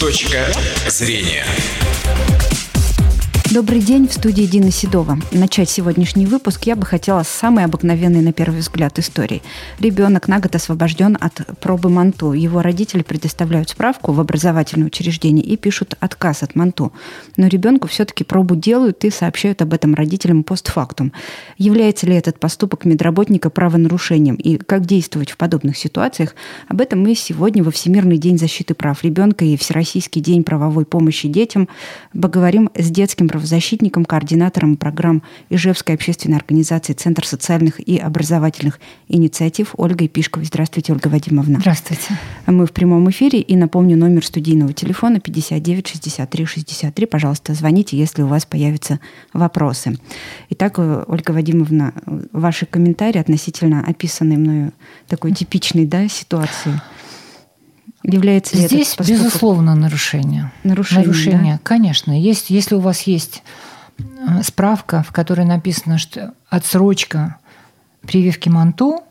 Точка зрения. Добрый день, в студии Дина Седова. Начать сегодняшний выпуск я бы хотела с самой обыкновенной, на первый взгляд, истории. Ребенок на год освобожден от пробы МАНТУ. Его родители предоставляют справку в образовательное учреждение и пишут отказ от МАНТУ. Но ребенку все-таки пробу делают и сообщают об этом родителям постфактум. Является ли этот поступок медработника правонарушением и как действовать в подобных ситуациях? Об этом мы сегодня во Всемирный день защиты прав ребенка и Всероссийский день правовой помощи детям поговорим с детским правозащитником, координатором программ Ижевской общественной организации Центр социальных и образовательных инициатив Ольгой Пишковой. Здравствуйте, Ольга Вадимовна. Здравствуйте. Мы в прямом эфире и напомню номер студийного телефона 59 63 63. Пожалуйста, звоните, если у вас появятся вопросы. Итак, Ольга Вадимовна, ваши комментарии относительно описанной мною такой типичной да, ситуации. Является ли Здесь, это безусловно, нарушение. Нарушение, нарушение да? конечно. Есть, если у вас есть э, справка, в которой написано, что отсрочка прививки МАНТУ,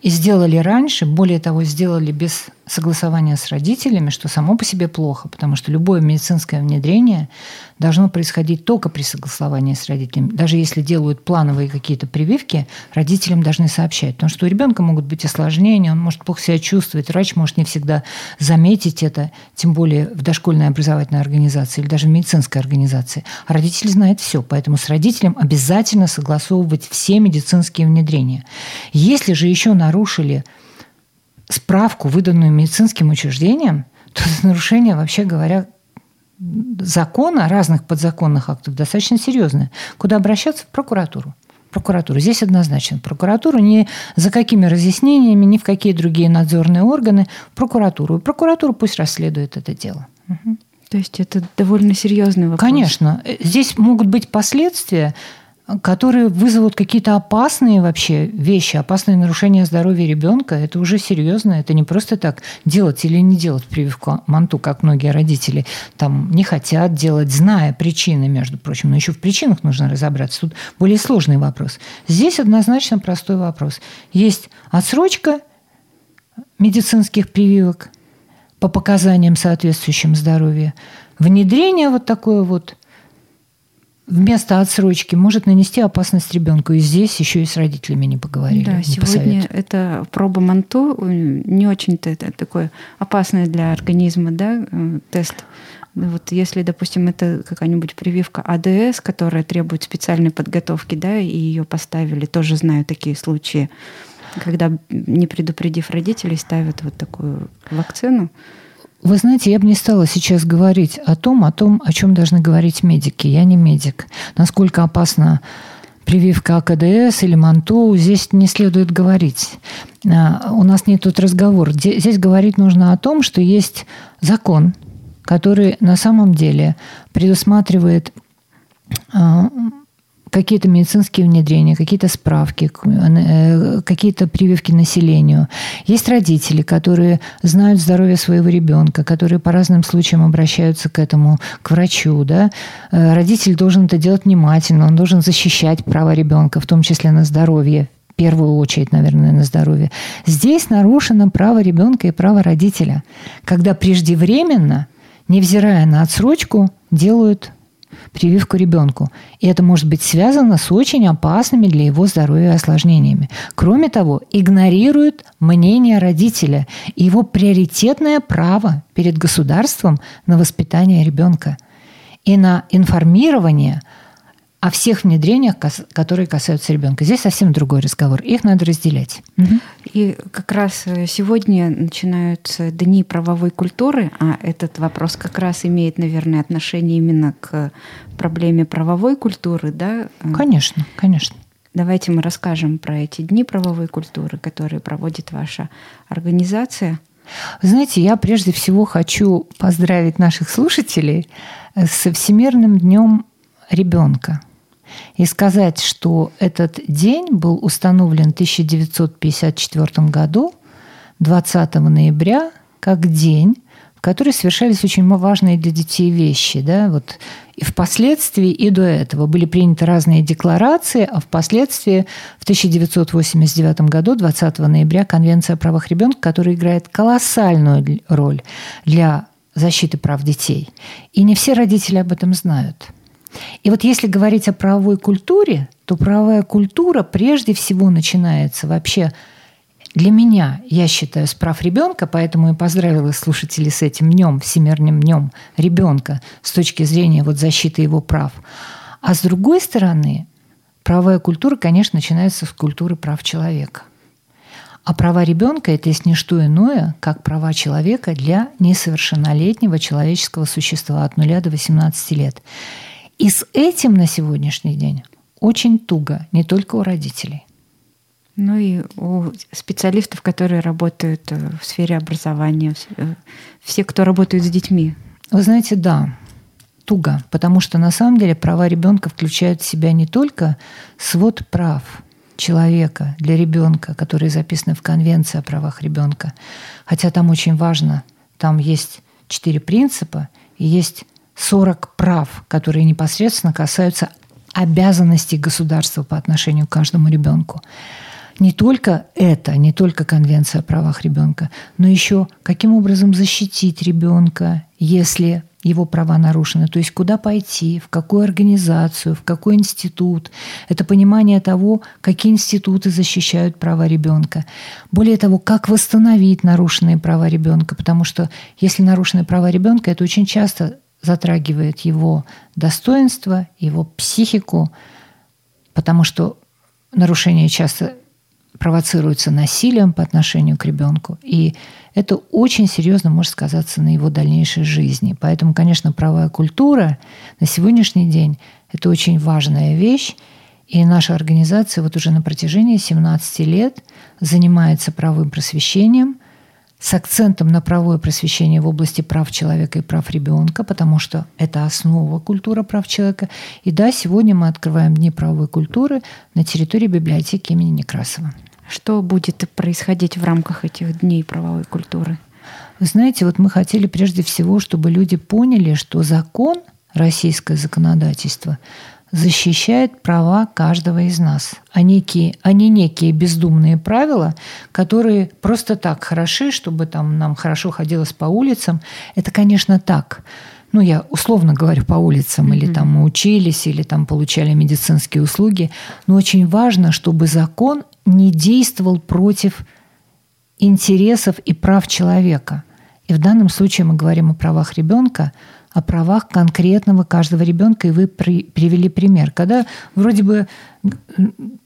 и сделали раньше, более того, сделали без согласования с родителями, что само по себе плохо, потому что любое медицинское внедрение должно происходить только при согласовании с родителями. Даже если делают плановые какие-то прививки, родителям должны сообщать. Потому что у ребенка могут быть осложнения, он может плохо себя чувствовать, врач может не всегда заметить это, тем более в дошкольной образовательной организации или даже в медицинской организации. А родитель знает все, поэтому с родителем обязательно согласовывать все медицинские внедрения. Если же еще нарушили справку, выданную медицинским учреждением, то это нарушение, вообще говоря, закона, разных подзаконных актов достаточно серьезное. Куда обращаться? В прокуратуру. Прокуратуру. Здесь однозначно. Прокуратуру ни за какими разъяснениями, ни в какие другие надзорные органы. Прокуратуру. И прокуратура пусть расследует это дело. Угу. То есть это довольно серьезный вопрос. Конечно. Здесь могут быть последствия, которые вызовут какие-то опасные вообще вещи, опасные нарушения здоровья ребенка, это уже серьезно. Это не просто так делать или не делать прививку манту, как многие родители там не хотят делать, зная причины, между прочим. Но еще в причинах нужно разобраться. Тут более сложный вопрос. Здесь однозначно простой вопрос. Есть отсрочка медицинских прививок по показаниям соответствующим здоровью, внедрение вот такое вот вместо отсрочки может нанести опасность ребенку. И здесь еще и с родителями не поговорили. Да, не сегодня это проба МАНТУ, не очень-то это такой опасный для организма да, э, тест. Вот если, допустим, это какая-нибудь прививка АДС, которая требует специальной подготовки, да, и ее поставили, тоже знаю такие случаи, когда, не предупредив родителей, ставят вот такую вакцину. Вы знаете, я бы не стала сейчас говорить о том, о том, о чем должны говорить медики. Я не медик. Насколько опасна прививка АКДС или МАНТУ, здесь не следует говорить. А, у нас нет тут разговора. Здесь говорить нужно о том, что есть закон, который на самом деле предусматривает а, какие-то медицинские внедрения, какие-то справки, э, какие-то прививки населению. Есть родители, которые знают здоровье своего ребенка, которые по разным случаям обращаются к этому, к врачу. Да? Э, родитель должен это делать внимательно, он должен защищать право ребенка, в том числе на здоровье, в первую очередь, наверное, на здоровье. Здесь нарушено право ребенка и право родителя, когда преждевременно, невзирая на отсрочку, делают прививку ребенку. И это может быть связано с очень опасными для его здоровья осложнениями. Кроме того, игнорируют мнение родителя и его приоритетное право перед государством на воспитание ребенка и на информирование о всех внедрениях, которые касаются ребенка. Здесь совсем другой разговор. Их надо разделять. И как раз э, сегодня начинаются дни правовой культуры, а этот вопрос как раз имеет, наверное, отношение именно к проблеме правовой культуры, да? Конечно, конечно. Давайте мы расскажем про эти дни правовой культуры, которые проводит ваша организация. знаете, я прежде всего хочу поздравить наших слушателей со Всемирным днем ребенка. И сказать, что этот день был установлен в 1954 году, 20 ноября, как день, в который совершались очень важные для детей вещи. Да? Вот и впоследствии, и до этого были приняты разные декларации, а впоследствии в 1989 году, 20 ноября, Конвенция о правах ребенка, которая играет колоссальную роль для защиты прав детей. И не все родители об этом знают. И вот если говорить о правовой культуре, то правовая культура прежде всего начинается вообще для меня, я считаю, с прав ребенка, поэтому и поздравила слушателей с этим днем, Всемирным днем ребенка с точки зрения вот защиты его прав. А с другой стороны, правовая культура, конечно, начинается с культуры прав человека. А права ребенка – это есть не что иное, как права человека для несовершеннолетнего человеческого существа от 0 до 18 лет. И с этим на сегодняшний день очень туго, не только у родителей. Ну и у специалистов, которые работают э, в сфере образования, э, все, кто работают с детьми. Вы знаете, да, туго, потому что на самом деле права ребенка включают в себя не только свод прав человека для ребенка, которые записаны в Конвенции о правах ребенка, хотя там очень важно, там есть четыре принципа и есть 40 прав, которые непосредственно касаются обязанностей государства по отношению к каждому ребенку. Не только это, не только Конвенция о правах ребенка, но еще каким образом защитить ребенка, если его права нарушены. То есть куда пойти, в какую организацию, в какой институт. Это понимание того, какие институты защищают права ребенка. Более того, как восстановить нарушенные права ребенка. Потому что если нарушены права ребенка, это очень часто затрагивает его достоинство, его психику, потому что нарушение часто провоцируется насилием по отношению к ребенку. И это очень серьезно может сказаться на его дальнейшей жизни. Поэтому, конечно, правая культура на сегодняшний день – это очень важная вещь. И наша организация вот уже на протяжении 17 лет занимается правовым просвещением – с акцентом на правое просвещение в области прав человека и прав ребенка, потому что это основа культуры прав человека. И да, сегодня мы открываем Дни правовой культуры на территории библиотеки имени Некрасова. Что будет происходить в рамках этих Дней правовой культуры? Вы знаете, вот мы хотели прежде всего, чтобы люди поняли, что закон, российское законодательство, защищает права каждого из нас, а, некие, а не некие бездумные правила, которые просто так хороши, чтобы там нам хорошо ходилось по улицам. Это, конечно, так. Ну, я условно говорю по улицам, mm-hmm. или там мы учились, или там получали медицинские услуги. Но очень важно, чтобы закон не действовал против интересов и прав человека. И в данном случае мы говорим о правах ребенка – о правах конкретного каждого ребенка, и вы при, привели пример, когда вроде бы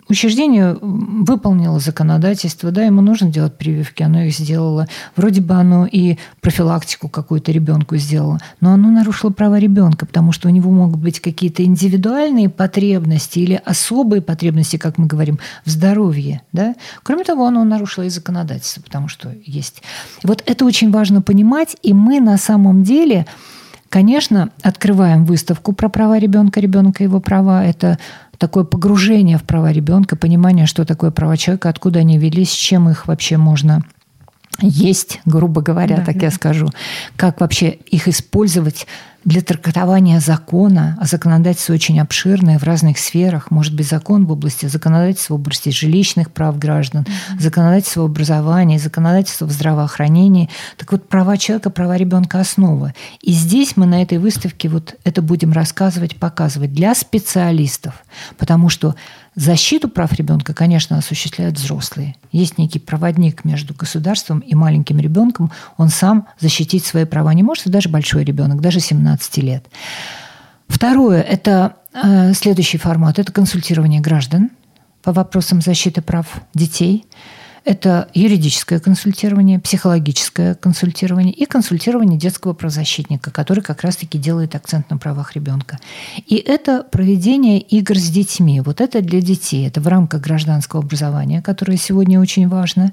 учреждение выполнило законодательство, да, ему нужно делать прививки, оно их сделало. Вроде бы оно и профилактику какую-то ребенку сделало, но оно нарушило права ребенка, потому что у него могут быть какие-то индивидуальные потребности или особые потребности, как мы говорим, в здоровье. Да? Кроме того, оно нарушило и законодательство, потому что есть. Вот это очень важно понимать, и мы на самом деле Конечно, открываем выставку про права ребенка, ребенка и его права. Это такое погружение в права ребенка, понимание, что такое права человека, откуда они велись, с чем их вообще можно есть, грубо говоря, да, так да. я скажу, как вообще их использовать для трактования закона, а законодательство очень обширное в разных сферах. Может быть, закон в области законодательства в области жилищных прав граждан, mm-hmm. законодательство в образовании, законодательство в здравоохранении. Так вот, права человека, права ребенка – основа. И здесь мы на этой выставке вот это будем рассказывать, показывать для специалистов, потому что Защиту прав ребенка, конечно, осуществляют взрослые. Есть некий проводник между государством и маленьким ребенком. Он сам защитить свои права не может, и даже большой ребенок, даже 17 лет. Второе – это э, следующий формат. Это консультирование граждан по вопросам защиты прав детей – это юридическое консультирование, психологическое консультирование и консультирование детского правозащитника, который как раз-таки делает акцент на правах ребенка. И это проведение игр с детьми. Вот это для детей. Это в рамках гражданского образования, которое сегодня очень важно.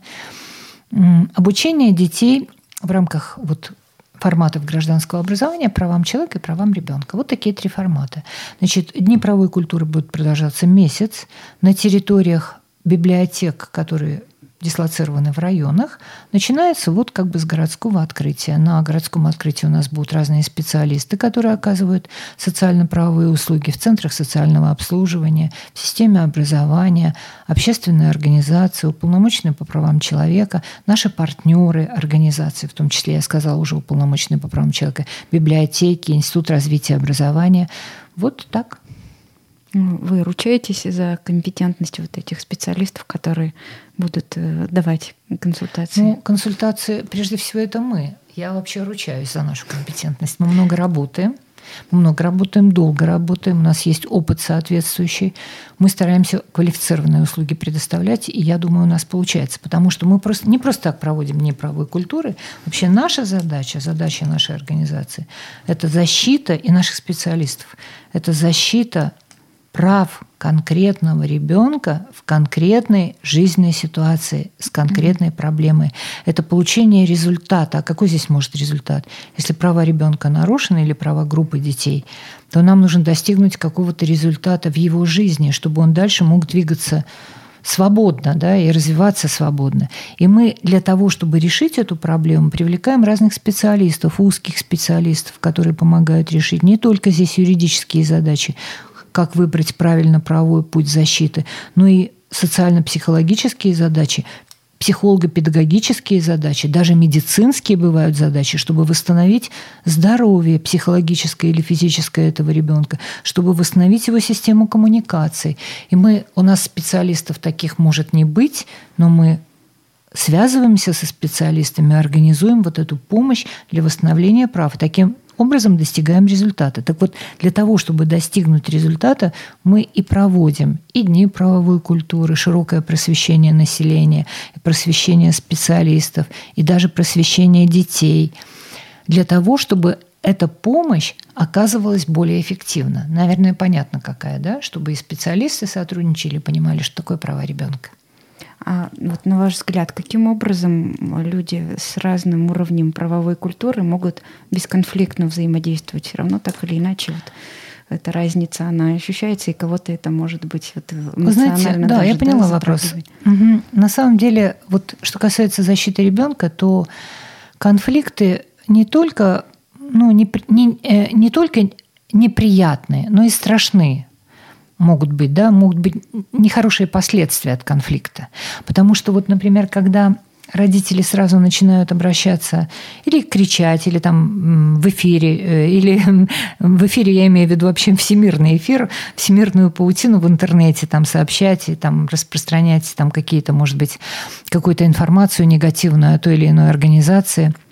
Обучение детей в рамках вот форматов гражданского образования, правам человека и правам ребенка. Вот такие три формата. Значит, Дни правовой культуры будут продолжаться месяц на территориях библиотек, которые дислоцированы в районах, начинается вот как бы с городского открытия. На городском открытии у нас будут разные специалисты, которые оказывают социально-правовые услуги в центрах социального обслуживания, в системе образования, общественные организации, уполномоченные по правам человека, наши партнеры организации, в том числе, я сказала уже уполномоченные по правам человека, библиотеки, Институт развития образования. Вот так. Ну, вы ручаетесь за компетентность вот этих специалистов, которые будут э, давать консультации? Ну, консультации, прежде всего, это мы. Я вообще ручаюсь за нашу компетентность. Мы много работаем. Мы много работаем, долго работаем, у нас есть опыт соответствующий. Мы стараемся квалифицированные услуги предоставлять, и я думаю, у нас получается, потому что мы просто, не просто так проводим неправовые культуры. Вообще наша задача, задача нашей организации – это защита и наших специалистов. Это защита прав конкретного ребенка в конкретной жизненной ситуации с конкретной проблемой. Это получение результата. А какой здесь может результат? Если права ребенка нарушены или права группы детей, то нам нужно достигнуть какого-то результата в его жизни, чтобы он дальше мог двигаться свободно да, и развиваться свободно. И мы для того, чтобы решить эту проблему, привлекаем разных специалистов, узких специалистов, которые помогают решить не только здесь юридические задачи, как выбрать правильно правовой путь защиты, но и социально-психологические задачи, психолого-педагогические задачи, даже медицинские бывают задачи, чтобы восстановить здоровье психологическое или физическое этого ребенка, чтобы восстановить его систему коммуникации. И мы, у нас специалистов таких может не быть, но мы связываемся со специалистами, организуем вот эту помощь для восстановления прав. Таким образом достигаем результата. Так вот, для того, чтобы достигнуть результата, мы и проводим и дни правовой культуры, широкое просвещение населения, просвещение специалистов, и даже просвещение детей, для того, чтобы эта помощь оказывалась более эффективно. Наверное, понятно какая, да? Чтобы и специалисты сотрудничали, понимали, что такое права ребенка. А вот на ваш взгляд, каким образом люди с разным уровнем правовой культуры могут бесконфликтно взаимодействовать? Все равно так или иначе вот эта разница, она ощущается, и кого-то это может быть вот эмоционально Знаете, да, я поняла да, вопрос. Угу. На самом деле, вот что касается защиты ребенка, то конфликты не только, ну, не, не, э, не только неприятные, но и страшные могут быть, да, могут быть нехорошие последствия от конфликта. Потому что вот, например, когда родители сразу начинают обращаться или кричать, или там в эфире, э, или в эфире я имею в виду вообще всемирный эфир, всемирную паутину в интернете там сообщать и там распространять там какие-то, может быть, какую-то информацию негативную о той или иной организации –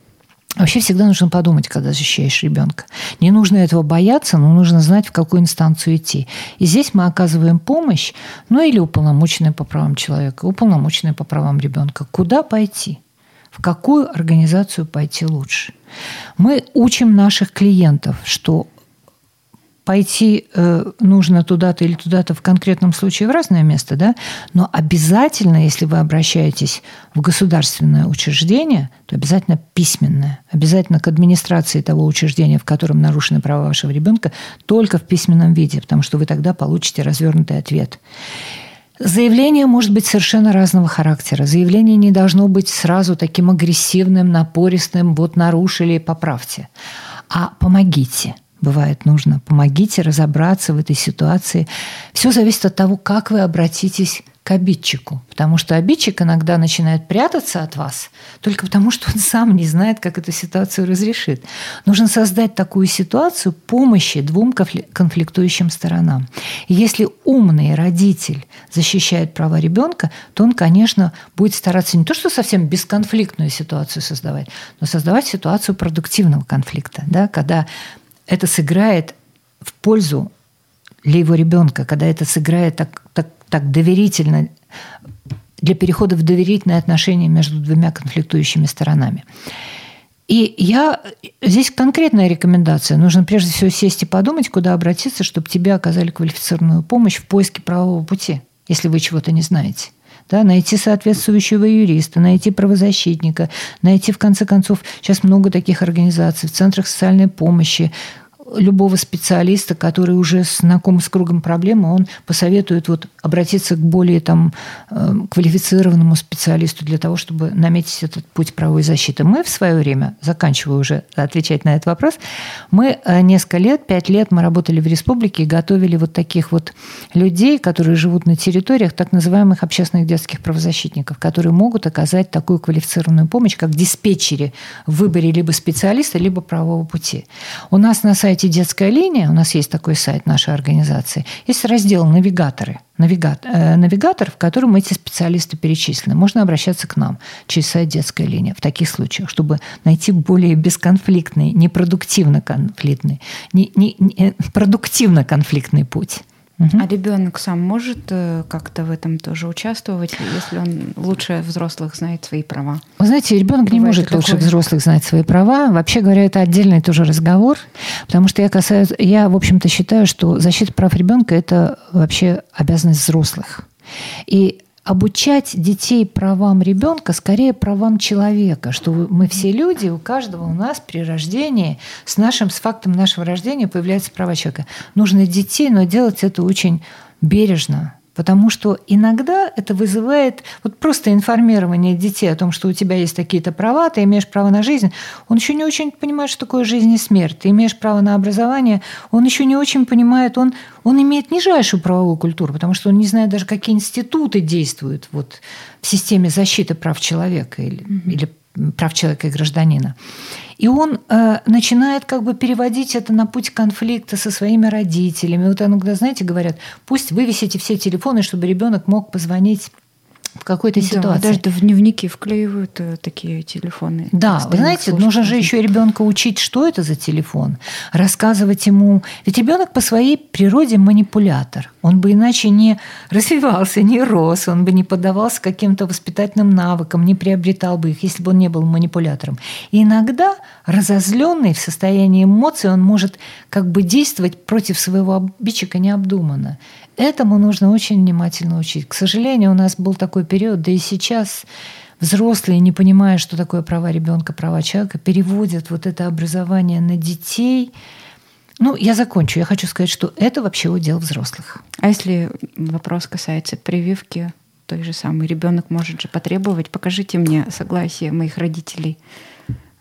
Вообще всегда нужно подумать, когда защищаешь ребенка. Не нужно этого бояться, но нужно знать, в какую инстанцию идти. И здесь мы оказываем помощь, ну или уполномоченные по правам человека, уполномоченные по правам ребенка. Куда пойти? В какую организацию пойти лучше? Мы учим наших клиентов, что пойти э, нужно туда-то или туда-то в конкретном случае в разное место, да, но обязательно, если вы обращаетесь в государственное учреждение, то обязательно письменное, обязательно к администрации того учреждения, в котором нарушены права вашего ребенка, только в письменном виде, потому что вы тогда получите развернутый ответ. Заявление может быть совершенно разного характера. Заявление не должно быть сразу таким агрессивным, напористым, вот нарушили, поправьте. А помогите – бывает нужно. Помогите разобраться в этой ситуации. Все зависит от того, как вы обратитесь к обидчику. Потому что обидчик иногда начинает прятаться от вас только потому, что он сам не знает, как эту ситуацию разрешит. Нужно создать такую ситуацию помощи двум конфликтующим сторонам. И если умный родитель защищает права ребенка, то он, конечно, будет стараться не то, что совсем бесконфликтную ситуацию создавать, но создавать ситуацию продуктивного конфликта, да, когда это сыграет в пользу для его ребенка, когда это сыграет так, так, так доверительно, для перехода в доверительные отношения между двумя конфликтующими сторонами. И я здесь конкретная рекомендация. Нужно прежде всего сесть и подумать, куда обратиться, чтобы тебе оказали квалифицированную помощь в поиске правового пути, если вы чего-то не знаете да, найти соответствующего юриста, найти правозащитника, найти, в конце концов, сейчас много таких организаций в центрах социальной помощи, любого специалиста, который уже знаком с кругом проблемы, он посоветует вот обратиться к более там, э, квалифицированному специалисту для того, чтобы наметить этот путь правовой защиты. Мы в свое время, заканчиваю уже отвечать на этот вопрос, мы э, несколько лет, пять лет мы работали в республике и готовили вот таких вот людей, которые живут на территориях так называемых общественных детских правозащитников, которые могут оказать такую квалифицированную помощь, как диспетчеры в выборе либо специалиста, либо правового пути. У нас на сайте «Детская линия», у нас есть такой сайт нашей организации, есть раздел «Навигаторы», навигатор, э, навигатор, в котором эти специалисты перечислены. Можно обращаться к нам через сайт «Детская линия» в таких случаях, чтобы найти более бесконфликтный, непродуктивно конфликтный, не, не, не, э, продуктивно конфликтный путь. Угу. А ребенок сам может э, как-то в этом тоже участвовать, если он лучше взрослых знает свои права? Вы знаете, ребенок не может лучше такое? взрослых знать свои права. Вообще говоря, это отдельный тоже разговор, потому что я касаюсь, я, в общем-то, считаю, что защита прав ребенка – это вообще обязанность взрослых. И обучать детей правам ребенка, скорее правам человека, что мы все люди, у каждого у нас при рождении, с нашим, с фактом нашего рождения появляются права человека. Нужно детей, но делать это очень бережно, Потому что иногда это вызывает вот просто информирование детей о том, что у тебя есть такие-то права, ты имеешь право на жизнь. Он еще не очень понимает, что такое жизнь и смерть. Ты имеешь право на образование. Он еще не очень понимает, он, он имеет нижайшую правовую культуру, потому что он не знает даже, какие институты действуют вот в системе защиты прав человека или, mm-hmm. или прав человека и гражданина. И он э, начинает как бы переводить это на путь конфликта со своими родителями. Вот иногда, знаете, говорят, пусть вывесите все телефоны, чтобы ребенок мог позвонить в какой-то да, ситуации. Даже в дневники вклеивают э, такие телефоны. Да, вы знаете, нужно же еще ребенка учить, что это за телефон, рассказывать ему. Ведь ребенок по своей природе манипулятор. Он бы иначе не развивался, не рос, он бы не поддавался каким-то воспитательным навыкам, не приобретал бы их, если бы он не был манипулятором. И иногда разозленный в состоянии эмоций, он может как бы действовать против своего обидчика необдуманно. Этому нужно очень внимательно учить. К сожалению, у нас был такой период, да и сейчас взрослые, не понимая, что такое права ребенка, права человека, переводят вот это образование на детей. Ну, я закончу. Я хочу сказать, что это вообще удел взрослых. А если вопрос касается прививки, той же самой, ребенок может же потребовать, покажите мне согласие моих родителей.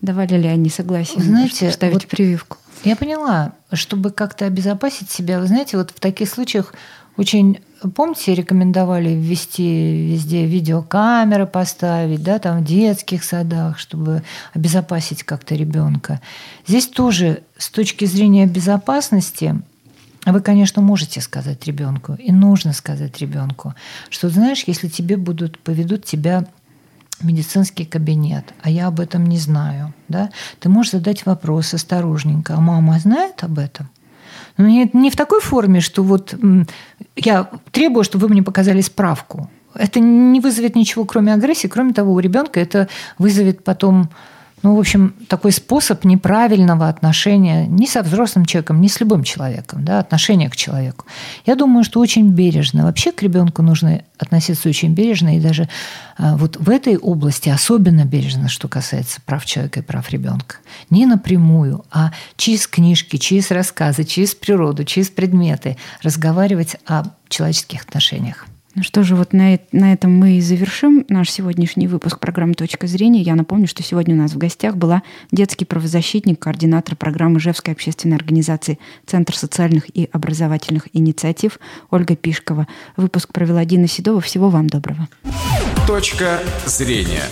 Давали ли они согласие Знаете, ставить вот прививку? Я поняла, чтобы как-то обезопасить себя, вы знаете, вот в таких случаях очень, помните, рекомендовали ввести везде видеокамеры поставить, да, там в детских садах, чтобы обезопасить как-то ребенка. Здесь тоже с точки зрения безопасности вы, конечно, можете сказать ребенку, и нужно сказать ребенку, что, знаешь, если тебе будут, поведут тебя медицинский кабинет, а я об этом не знаю, да, ты можешь задать вопрос осторожненько, а мама знает об этом? Но не, не в такой форме, что вот я требую, чтобы вы мне показали справку. Это не вызовет ничего, кроме агрессии. Кроме того, у ребенка это вызовет потом ну, в общем, такой способ неправильного отношения ни со взрослым человеком, ни с любым человеком, да, отношения к человеку. Я думаю, что очень бережно. Вообще к ребенку нужно относиться очень бережно, и даже а, вот в этой области особенно бережно, что касается прав человека и прав ребенка. Не напрямую, а через книжки, через рассказы, через природу, через предметы разговаривать о человеческих отношениях. Ну что же, вот на, на этом мы и завершим наш сегодняшний выпуск программы «Точка зрения». Я напомню, что сегодня у нас в гостях была детский правозащитник, координатор программы Ижевской общественной организации «Центр социальных и образовательных инициатив» Ольга Пишкова. Выпуск провела Дина Седова. Всего вам доброго. «Точка зрения».